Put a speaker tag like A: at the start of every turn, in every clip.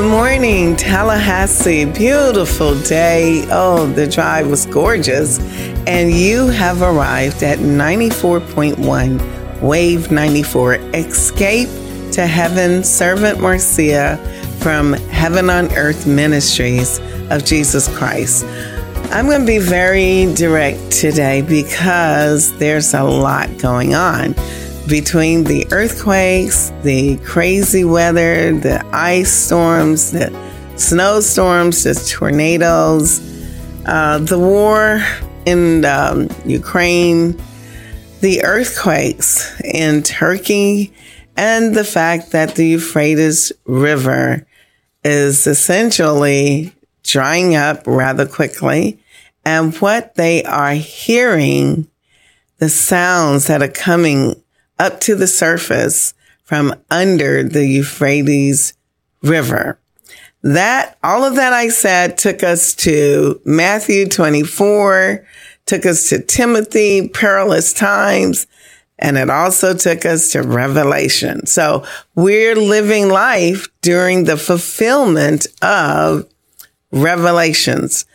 A: Good morning, Tallahassee. Beautiful day. Oh, the drive was gorgeous. And you have arrived at 94.1 Wave 94 Escape to Heaven, Servant Marcia from Heaven on Earth Ministries of Jesus Christ. I'm going to be very direct today because there's a lot going on between the earthquakes, the crazy weather, the ice storms, the snowstorms, the tornadoes, uh, the war in um, Ukraine, the earthquakes in Turkey, and the fact that the Euphrates River is essentially drying up rather quickly, and what they are hearing, the sounds that are coming up to the surface from under the Euphrates River. That, all of that I said took us to Matthew 24, took us to Timothy, perilous times, and it also took us to Revelation. So we're living life during the fulfillment of Revelations.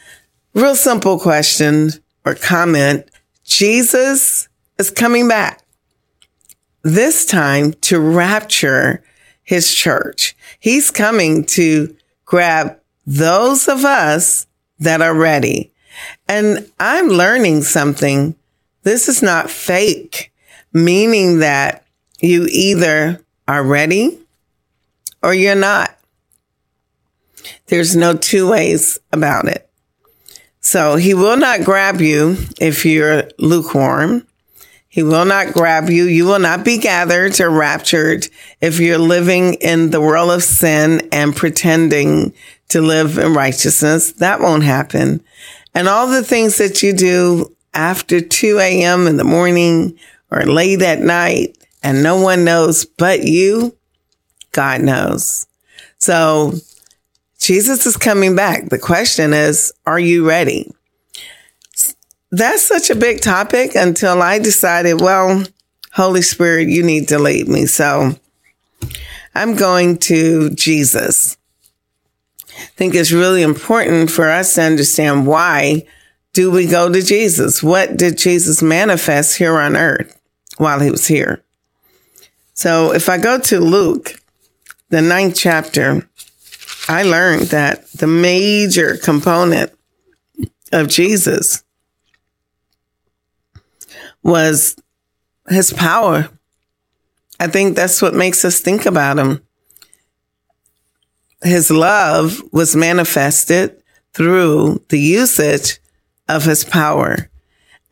A: Real simple question or comment. Jesus is coming back this time to rapture his church. He's coming to grab those of us that are ready. And I'm learning something. This is not fake, meaning that you either are ready or you're not. There's no two ways about it. So he will not grab you if you're lukewarm. He will not grab you. You will not be gathered or raptured if you're living in the world of sin and pretending to live in righteousness. That won't happen. And all the things that you do after 2 a.m. in the morning or late at night and no one knows but you, God knows. So Jesus is coming back. The question is, are you ready? That's such a big topic until I decided, well, Holy Spirit, you need to lead me. So I'm going to Jesus. I think it's really important for us to understand why do we go to Jesus? What did Jesus manifest here on earth while he was here? So if I go to Luke, the ninth chapter, I learned that the major component of Jesus was his power. I think that's what makes us think about him. His love was manifested through the usage of his power.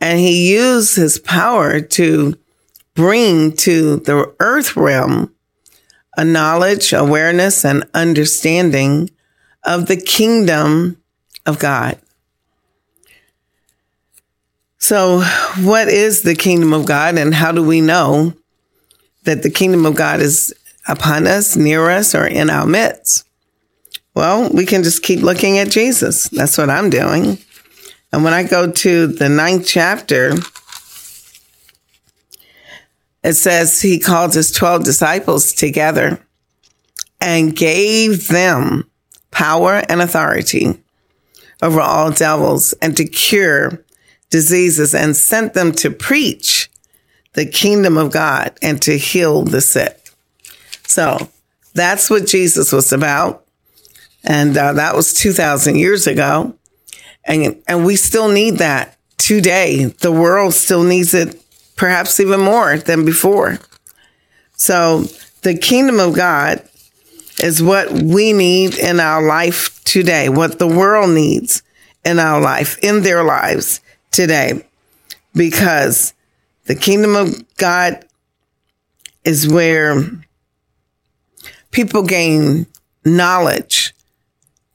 A: And he used his power to bring to the earth realm a knowledge, awareness, and understanding of the kingdom of God. So, what is the kingdom of God, and how do we know that the kingdom of God is upon us, near us, or in our midst? Well, we can just keep looking at Jesus. That's what I'm doing. And when I go to the ninth chapter, it says he called his 12 disciples together and gave them power and authority over all devils and to cure diseases and sent them to preach the kingdom of God and to heal the sick. So that's what Jesus was about. And uh, that was 2000 years ago. And, and we still need that today. The world still needs it perhaps even more than before. So the kingdom of God is what we need in our life today, what the world needs in our life, in their lives today, because the kingdom of God is where people gain knowledge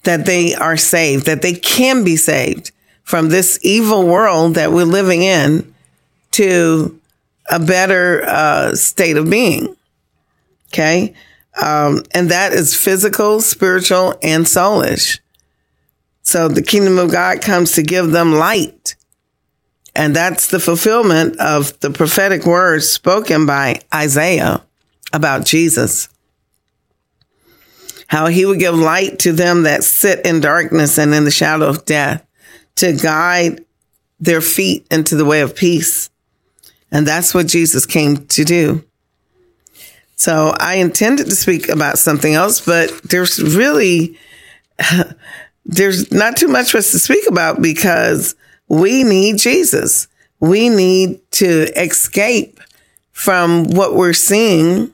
A: that they are saved, that they can be saved from this evil world that we're living in to a better uh, state of being. Okay. Um, and that is physical, spiritual, and soulish. So the kingdom of God comes to give them light. And that's the fulfillment of the prophetic words spoken by Isaiah about Jesus. How he would give light to them that sit in darkness and in the shadow of death to guide their feet into the way of peace. And that's what Jesus came to do. So I intended to speak about something else, but there's really, there's not too much for us to speak about because we need Jesus. We need to escape from what we're seeing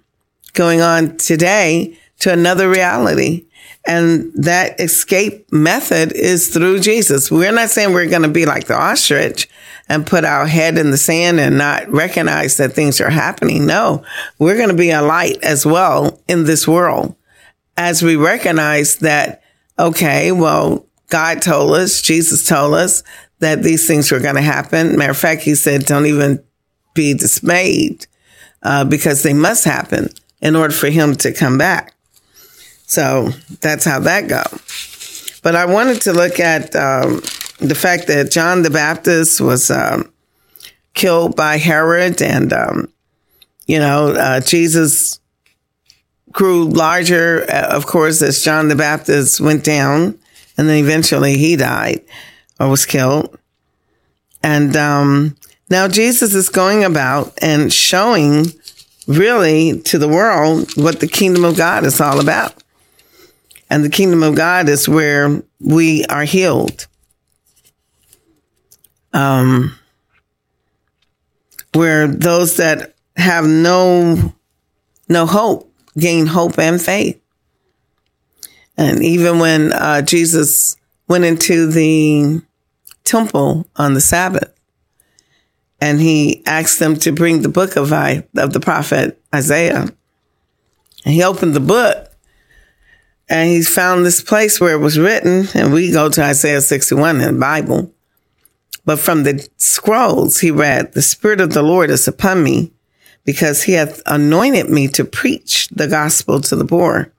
A: going on today to another reality. And that escape method is through Jesus. We're not saying we're going to be like the ostrich and put our head in the sand and not recognize that things are happening. No, we're going to be a light as well in this world as we recognize that, okay, well, God told us, Jesus told us that these things were going to happen. Matter of fact, he said, don't even be dismayed uh, because they must happen in order for him to come back. So that's how that go. But I wanted to look at um, the fact that John the Baptist was um, killed by Herod, and um, you know uh, Jesus grew larger, uh, of course, as John the Baptist went down, and then eventually he died or was killed. And um, now Jesus is going about and showing really to the world what the kingdom of God is all about. And the kingdom of God is where we are healed. Um, where those that have no, no hope gain hope and faith. And even when uh, Jesus went into the temple on the Sabbath, and he asked them to bring the book of I, of the prophet Isaiah, and he opened the book, and he found this place where it was written, and we go to Isaiah 61 in the Bible. But from the scrolls, he read, The Spirit of the Lord is upon me, because he hath anointed me to preach the gospel to the poor.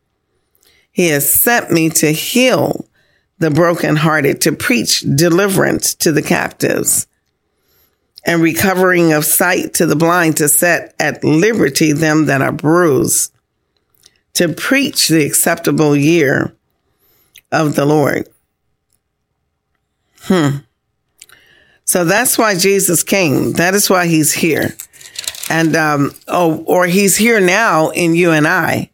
A: He has sent me to heal the brokenhearted, to preach deliverance to the captives, and recovering of sight to the blind, to set at liberty them that are bruised to preach the acceptable year of the Lord. Hmm. So that's why Jesus came. That is why he's here. And, um, oh, or he's here now in you and I.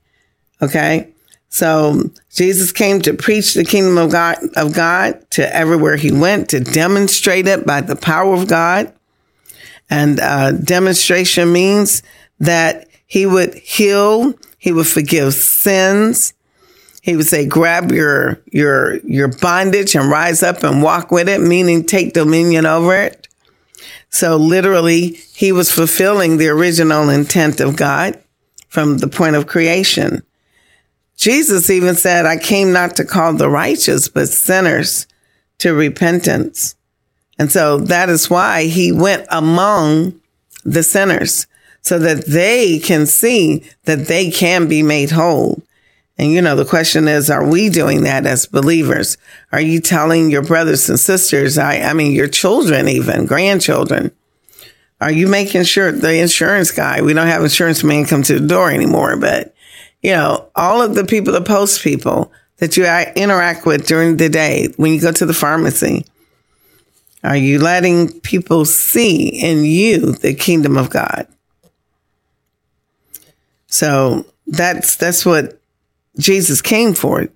A: Okay. So Jesus came to preach the kingdom of God, of God to everywhere he went to demonstrate it by the power of God. And, uh, demonstration means that he would heal he would forgive sins. He would say, grab your, your, your bondage and rise up and walk with it, meaning take dominion over it. So literally, he was fulfilling the original intent of God from the point of creation. Jesus even said, I came not to call the righteous, but sinners to repentance. And so that is why he went among the sinners so that they can see that they can be made whole. And you know, the question is, are we doing that as believers? Are you telling your brothers and sisters, I, I mean, your children, even grandchildren, are you making sure the insurance guy, we don't have insurance man come to the door anymore, but you know, all of the people, the post people that you interact with during the day, when you go to the pharmacy, are you letting people see in you the kingdom of God? So that's that's what Jesus came for,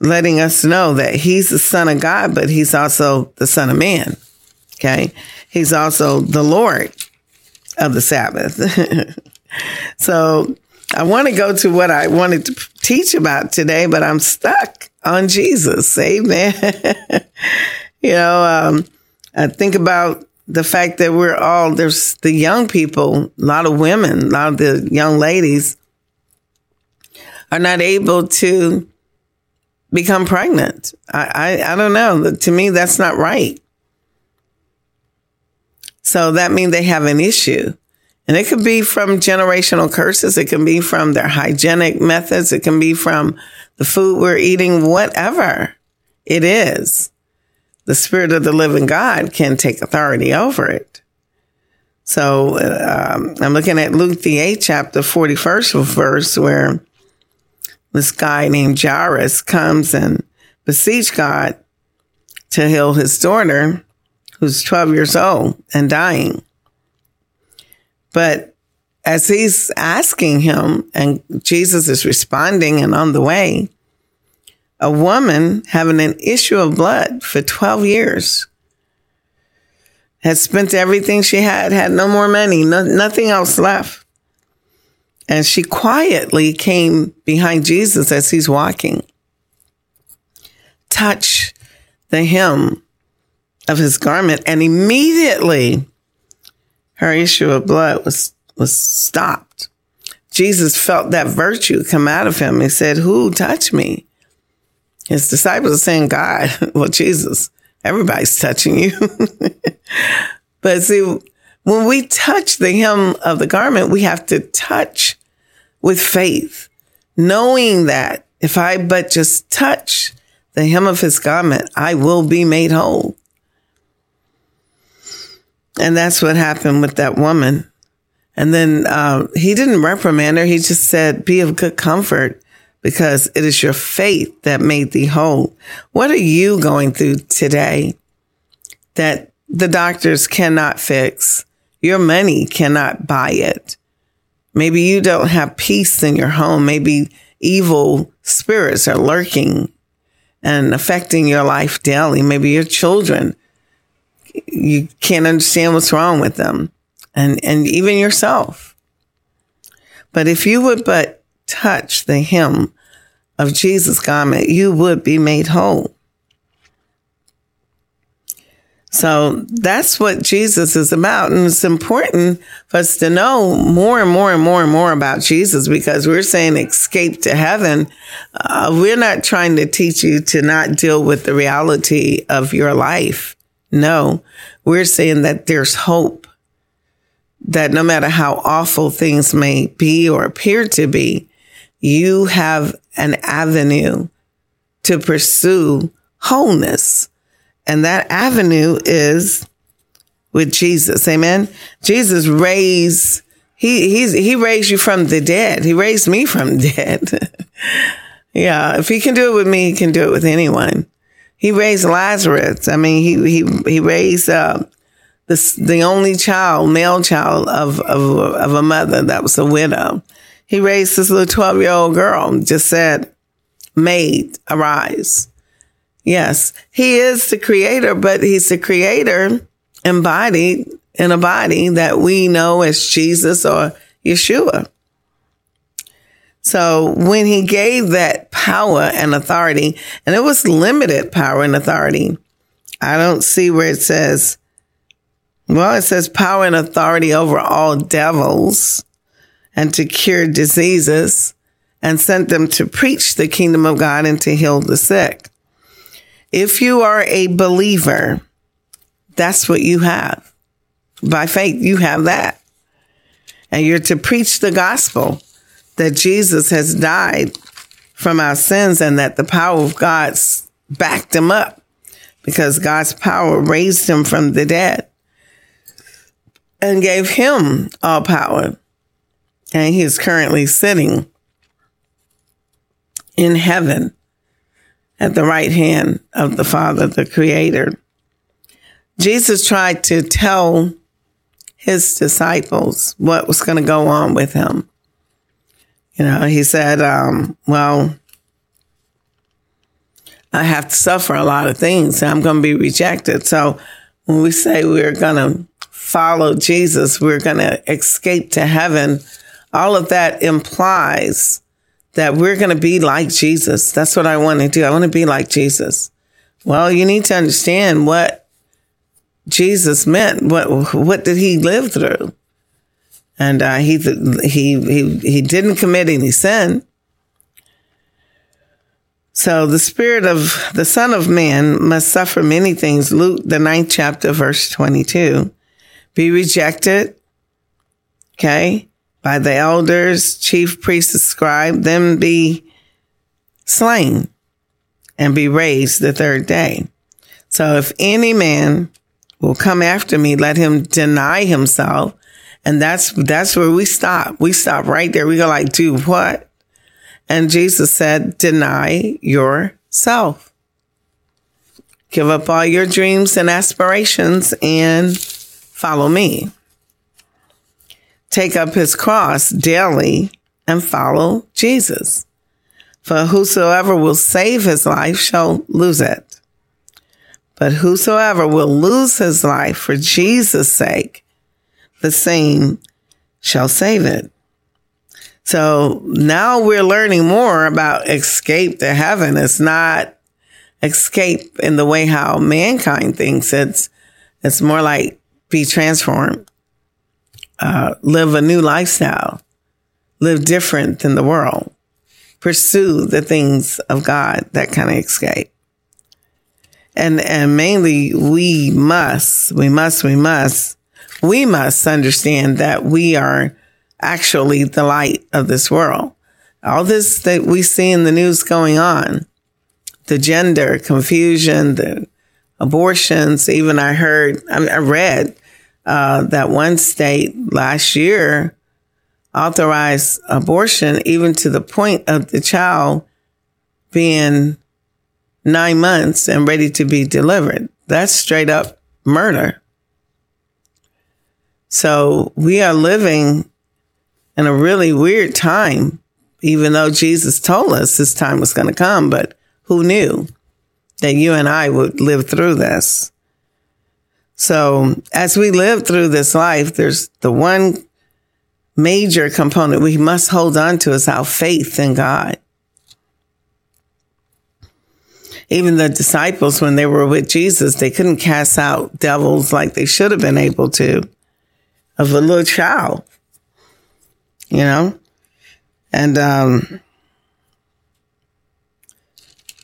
A: letting us know that he's the son of God, but he's also the son of man. Okay. He's also the Lord of the Sabbath. so I want to go to what I wanted to, teach about today, but I'm stuck on Jesus. Amen. you know, um, I think about the fact that we're all, there's the young people, a lot of women, a lot of the young ladies are not able to become pregnant. I, I, I don't know. To me, that's not right. So that means they have an issue. And it could be from generational curses. It can be from their hygienic methods. It can be from the food we're eating, whatever it is. The spirit of the living God can take authority over it. So um, I'm looking at Luke the 8th chapter, 41st verse, where this guy named Jairus comes and beseech God to heal his daughter, who's 12 years old and dying. But as he's asking him and Jesus is responding and on the way, a woman having an issue of blood for 12 years had spent everything she had, had no more money, no, nothing else left. And she quietly came behind Jesus as he's walking, touched the hem of his garment, and immediately her issue of blood was, was stopped. Jesus felt that virtue come out of him. He said, Who touched me? His disciples are saying, God, well, Jesus, everybody's touching you. but see, when we touch the hem of the garment, we have to touch with faith, knowing that if I but just touch the hem of his garment, I will be made whole. And that's what happened with that woman. And then uh, he didn't reprimand her. He just said, Be of good comfort because it is your faith that made thee whole. What are you going through today that the doctors cannot fix? Your money cannot buy it. Maybe you don't have peace in your home. Maybe evil spirits are lurking and affecting your life daily. Maybe your children you can't understand what's wrong with them and, and even yourself. But if you would but touch the hem of Jesus' garment, you would be made whole. So that's what Jesus is about. And it's important for us to know more and more and more and more about Jesus because we're saying escape to heaven. Uh, we're not trying to teach you to not deal with the reality of your life. No, we're saying that there's hope that no matter how awful things may be or appear to be, you have an avenue to pursue wholeness. And that avenue is with Jesus. Amen. Jesus raised, he, he's, he raised you from the dead. He raised me from dead. yeah. If he can do it with me, he can do it with anyone. He raised Lazarus. I mean, he he he raised uh, the the only child, male child of of of a mother that was a widow. He raised this little twelve year old girl. Just said, "Maid, arise." Yes, he is the creator, but he's the creator embodied in a body that we know as Jesus or Yeshua. So when he gave that power and authority, and it was limited power and authority, I don't see where it says, well, it says power and authority over all devils and to cure diseases and sent them to preach the kingdom of God and to heal the sick. If you are a believer, that's what you have. By faith, you have that. And you're to preach the gospel that Jesus has died from our sins and that the power of God backed him up because God's power raised him from the dead and gave him all power. And he is currently sitting in heaven at the right hand of the Father, the Creator. Jesus tried to tell his disciples what was going to go on with him. You know, he said, um, well, I have to suffer a lot of things. I'm going to be rejected. So when we say we're going to follow Jesus, we're going to escape to heaven, all of that implies that we're going to be like Jesus. That's what I want to do. I want to be like Jesus. Well, you need to understand what Jesus meant. What what did he live through? And uh, he he he he didn't commit any sin. So the spirit of the Son of Man must suffer many things. Luke the ninth chapter, verse twenty-two, be rejected. Okay, by the elders, chief priests, scribe, then be slain and be raised the third day. So if any man will come after me, let him deny himself. And that's, that's where we stop. We stop right there. We go like, do what? And Jesus said, deny yourself. Give up all your dreams and aspirations and follow me. Take up his cross daily and follow Jesus. For whosoever will save his life shall lose it. But whosoever will lose his life for Jesus' sake, the same shall save it. So now we're learning more about escape to heaven. It's not escape in the way how mankind thinks. It's, it's more like be transformed, uh, live a new lifestyle, live different than the world, pursue the things of God, that kind of escape. And, and mainly we must, we must, we must, we must understand that we are actually the light of this world. All this that we see in the news going on, the gender confusion, the abortions, even I heard, I, read uh, that one state last year authorized abortion even to the point of the child being nine months and ready to be delivered. That's straight up murder. So we are living in a really weird time, even though Jesus told us this time was going to come, but who knew that you and I would live through this? So as we live through this life, there's the one major component we must hold on to is our faith in God. Even the disciples, when they were with Jesus, they couldn't cast out devils like they should have been able to of a little child, you know? And, um,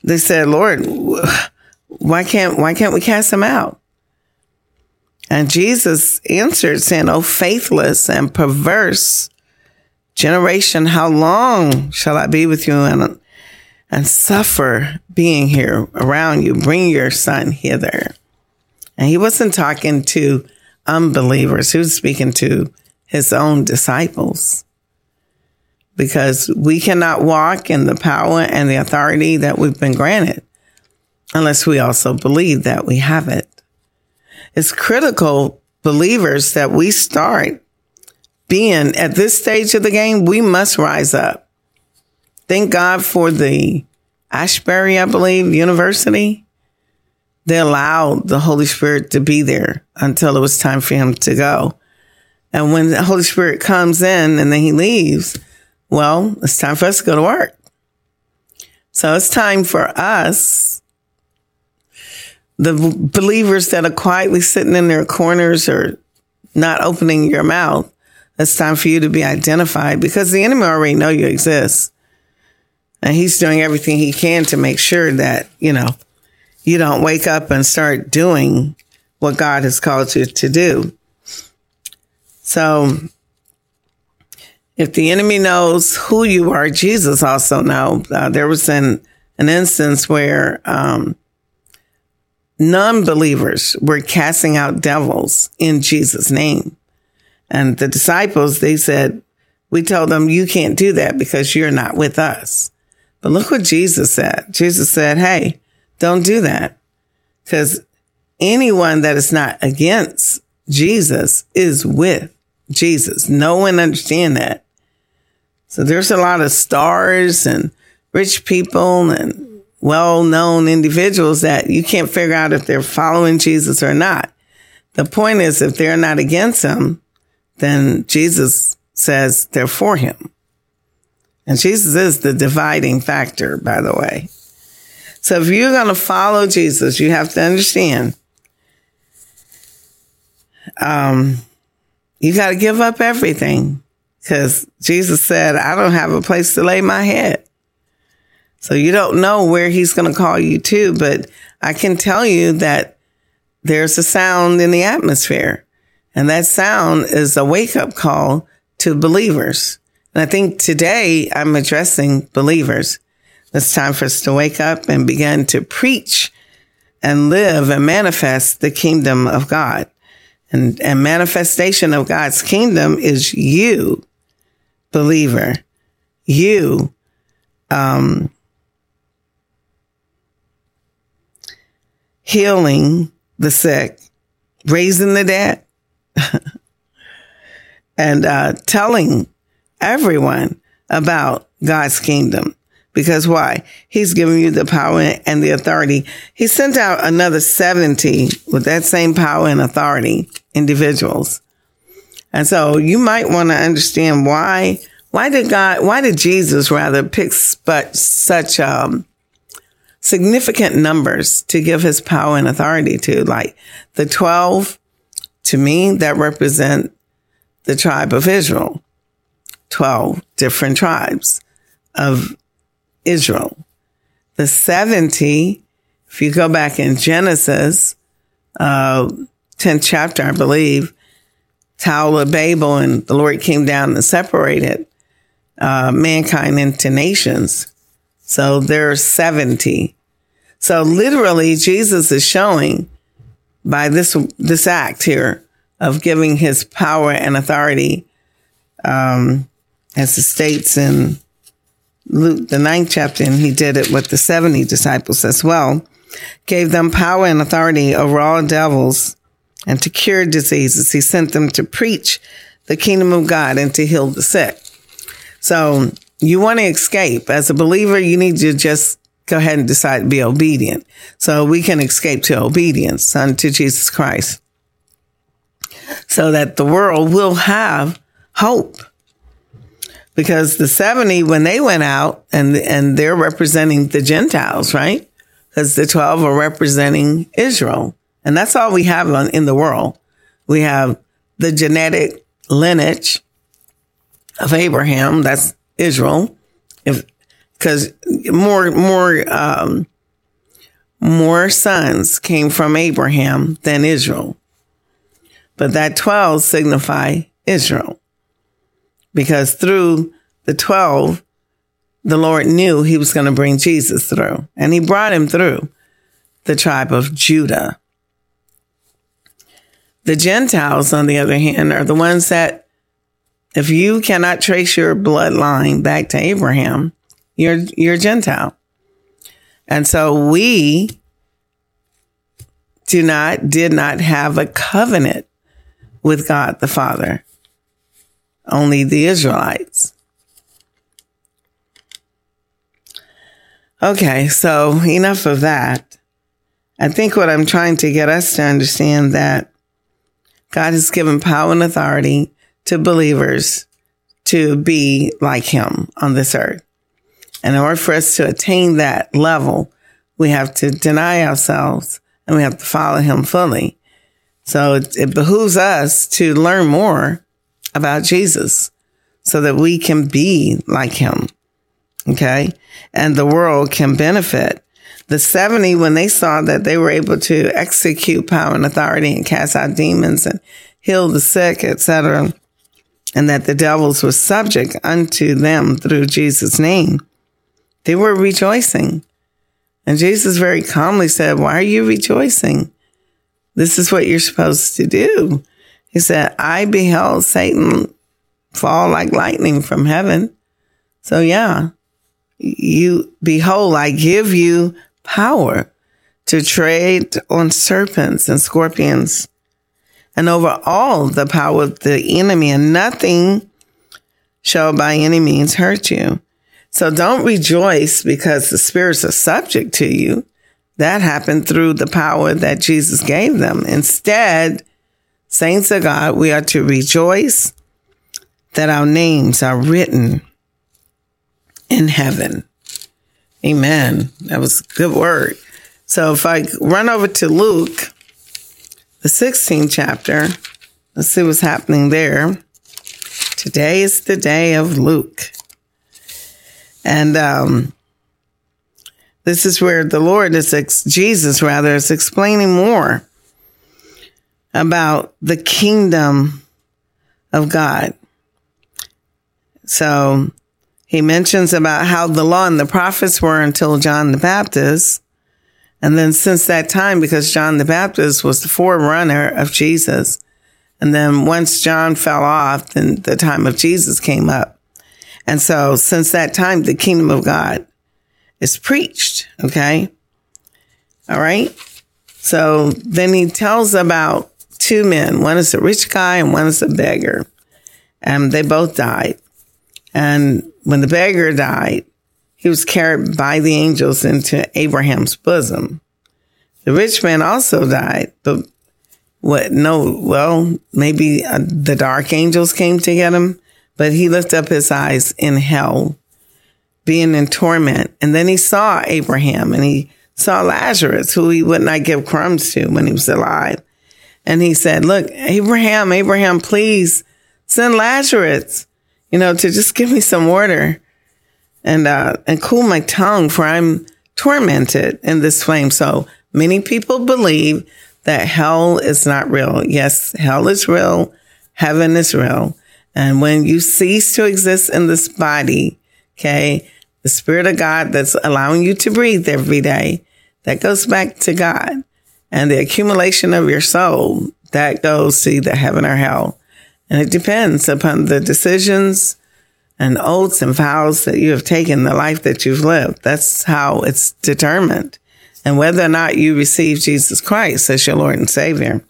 A: they said, Lord, why can't, why can't we cast them out? And Jesus answered saying, Oh, faithless and perverse generation, how long shall I be with you and, and suffer being here around you? Bring your son hither. And he wasn't talking to unbelievers. He was speaking to his own disciples because we cannot walk in the power and the authority that we've been granted unless we also believe that we have it. It's critical believers that we start being at this stage of the game. We must rise up. Thank God for the Ashbury, I believe, University they allowed the Holy Spirit to be there until it was time for him to go. And when the Holy Spirit comes in and then he leaves, well, it's time for us to go to work. So it's time for us, the believers that are quietly sitting in their corners or not opening your mouth. It's time for you to be identified because the enemy already know you exist. And he's doing everything he can to make sure that, you know, you don't wake up and start doing what God has called you to do. So if the enemy knows who you are, Jesus also know. Uh, there was an, an instance where, um, non-believers were casting out devils in Jesus name. And the disciples, they said, we told them you can't do that because you're not with us. But look what Jesus said. Jesus said, Hey, don't do that because anyone that is not against Jesus is with Jesus. No one understand that. So there's a lot of stars and rich people and well-known individuals that you can't figure out if they're following Jesus or not. The point is, if they're not against him, then Jesus says they're for him. And Jesus is the dividing factor, by the way. So if you're going to follow Jesus, you have to understand um, you got to give up everything because Jesus said, I don't have a place to lay my head. So you don't know where he's going to call you to, but I can tell you that there's a sound in the atmosphere. And that sound is a wake up call to believers. And I think today I'm addressing believers. It's time for us to wake up and begin to preach and live and manifest the kingdom of God. And, and manifestation of God's kingdom is you, believer, you, um, healing the sick, raising the dead, and uh, telling everyone about God's kingdom. Because why? He's giving you the power and the authority. He sent out another 70 with that same power and authority individuals. And so you might want to understand why, why did God, why did Jesus rather pick but such, um, significant numbers to give his power and authority to? Like the 12, to me, that represent the tribe of Israel. 12 different tribes of Israel. The 70, if you go back in Genesis, uh, 10th chapter, I believe, Tower of Babel, and the Lord came down and separated uh, mankind into nations. So there are 70. So literally, Jesus is showing by this this act here of giving his power and authority, um, as it states in Luke, the ninth chapter, and he did it with the 70 disciples as well, gave them power and authority over all devils and to cure diseases. He sent them to preach the kingdom of God and to heal the sick. So you want to escape. As a believer, you need to just go ahead and decide to be obedient. So we can escape to obedience unto Jesus Christ so that the world will have hope because the 70 when they went out and and they're representing the gentiles right? Because the 12 are representing israel. And that's all we have on, in the world. We have the genetic lineage of abraham that's israel. If because more more um, more sons came from abraham than israel. But that 12 signify israel because through the 12, the Lord knew he was going to bring Jesus through, and he brought him through the tribe of Judah. The Gentiles, on the other hand, are the ones that, if you cannot trace your bloodline back to Abraham, you're, you're Gentile. And so we do not, did not have a covenant with God the Father only the Israelites. Okay, so enough of that. I think what I'm trying to get us to understand that God has given power and authority to believers to be like him on this earth. And in order for us to attain that level, we have to deny ourselves and we have to follow him fully. So it, it behooves us to learn more about Jesus so that we can be like him. Okay. And the world can benefit. The 70, when they saw that they were able to execute power and authority and cast out demons and heal the sick, etc., and that the devils were subject unto them through Jesus' name, they were rejoicing. And Jesus very calmly said, Why are you rejoicing? This is what you're supposed to do. He said, I beheld Satan fall like lightning from heaven. So yeah, you behold, I give you power to tread on serpents and scorpions and over all the power of the enemy and nothing shall by any means hurt you. So don't rejoice because the spirits are subject to you. That happened through the power that Jesus gave them. Instead, Saints of God, we are to rejoice that our names are written in heaven. Amen. That was a good word. So if I run over to Luke, the 16th chapter, let's see what's happening there. Today is the day of Luke. And um, this is where the Lord is, ex- Jesus rather, is explaining more about the kingdom of God. So he mentions about how the law and the prophets were until John the Baptist. And then since that time, because John the Baptist was the forerunner of Jesus, and then once John fell off, then the time of Jesus came up. And so since that time, the kingdom of God is preached. Okay. All right. So then he tells about two men. One is a rich guy and one is a beggar. And they both died. And when the beggar died, he was carried by the angels into Abraham's bosom. The rich man also died, but what? No, well, maybe uh, the dark angels came to get him, but he lifted up his eyes in hell, being in torment. And then he saw Abraham and he saw Lazarus, who he would not give crumbs to when he was alive. And he said, Look, Abraham, Abraham, please send Lazarus, you know, to just give me some water and uh, and cool my tongue, for I'm tormented in this flame. So many people believe that hell is not real. Yes, hell is real. Heaven is real. And when you cease to exist in this body, okay, the spirit of God that's allowing you to breathe every day, that goes back to God. And the accumulation of your soul, that goes to either heaven or hell. And it depends upon the decisions and oaths and vows that you have taken, the life that you've lived. That's how it's determined. And whether or not you receive Jesus Christ as your Lord and Savior.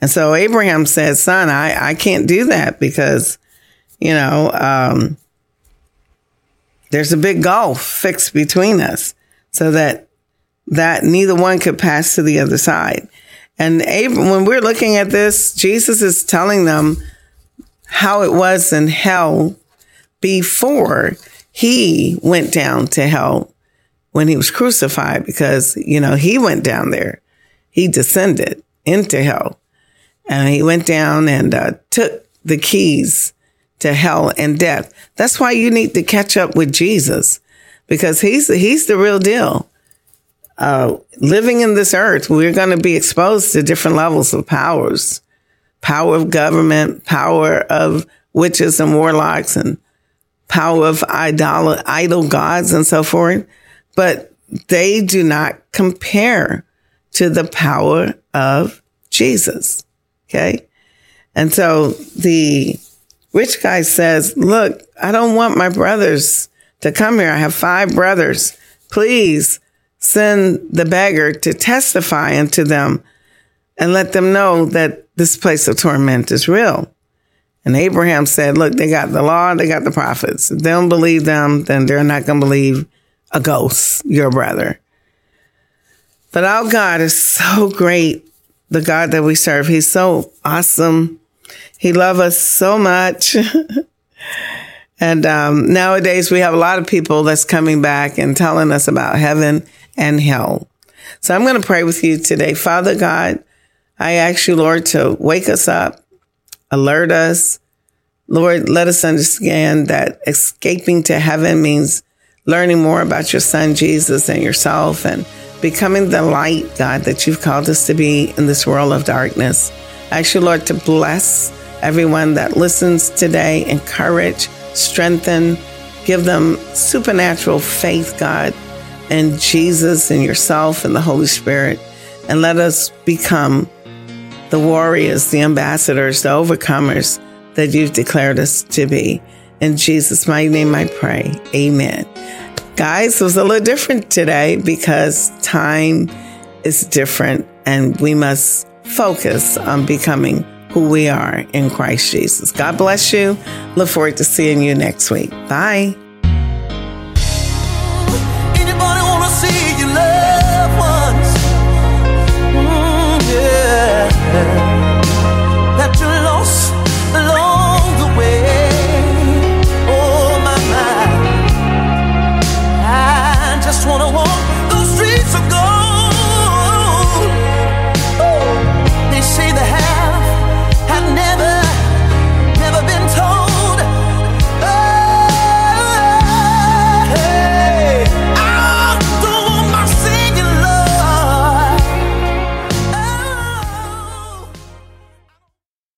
A: And so Abraham said, son, I, I can't do that because, you know, um, there's a big gulf fixed between us so that, that neither one could pass to the other side. And Abraham, when we're looking at this, Jesus is telling them how it was in hell before he went down to hell when he was crucified because, you know, he went down there. He descended into hell and he went down and uh, took the keys to hell and death. That's why you need to catch up with Jesus because he's, he's the real deal. Uh, living in this earth, we're going to be exposed to different levels of powers, power of government, power of witches and warlocks and power of idol, idol gods and so forth, but they do not compare to the power of Jesus. Okay. And so the rich guy says, look, I don't want my brothers to come here. I have five brothers. Please send the beggar to testify unto them and let them know that this place of torment is real. And Abraham said, look, they got the law, they got the prophets. If they don't believe them, then they're not going to believe a ghost, your brother. But our God is so great. The God that we serve, He's so awesome. He loves us so much. and um, nowadays we have a lot of people that's coming back and telling us about heaven and hell. So I'm going to pray with you today. Father God, I ask you, Lord, to wake us up, alert us. Lord, let us understand that escaping to heaven means learning more about your son, Jesus, and yourself, and becoming the light, God, that you've called us to be in this world of darkness. I ask you, Lord, to bless everyone that listens today, encourage, strengthen, give them supernatural faith, God, in Jesus and yourself and the Holy Spirit. And let us become the warriors, the ambassadors, the overcomers that you've declared us to be. In Jesus' mighty name I pray. Amen. Guys, it was a little different today because time is different and we must focus on becoming who we are in Christ Jesus. God bless you. Look forward to seeing you next week. Bye.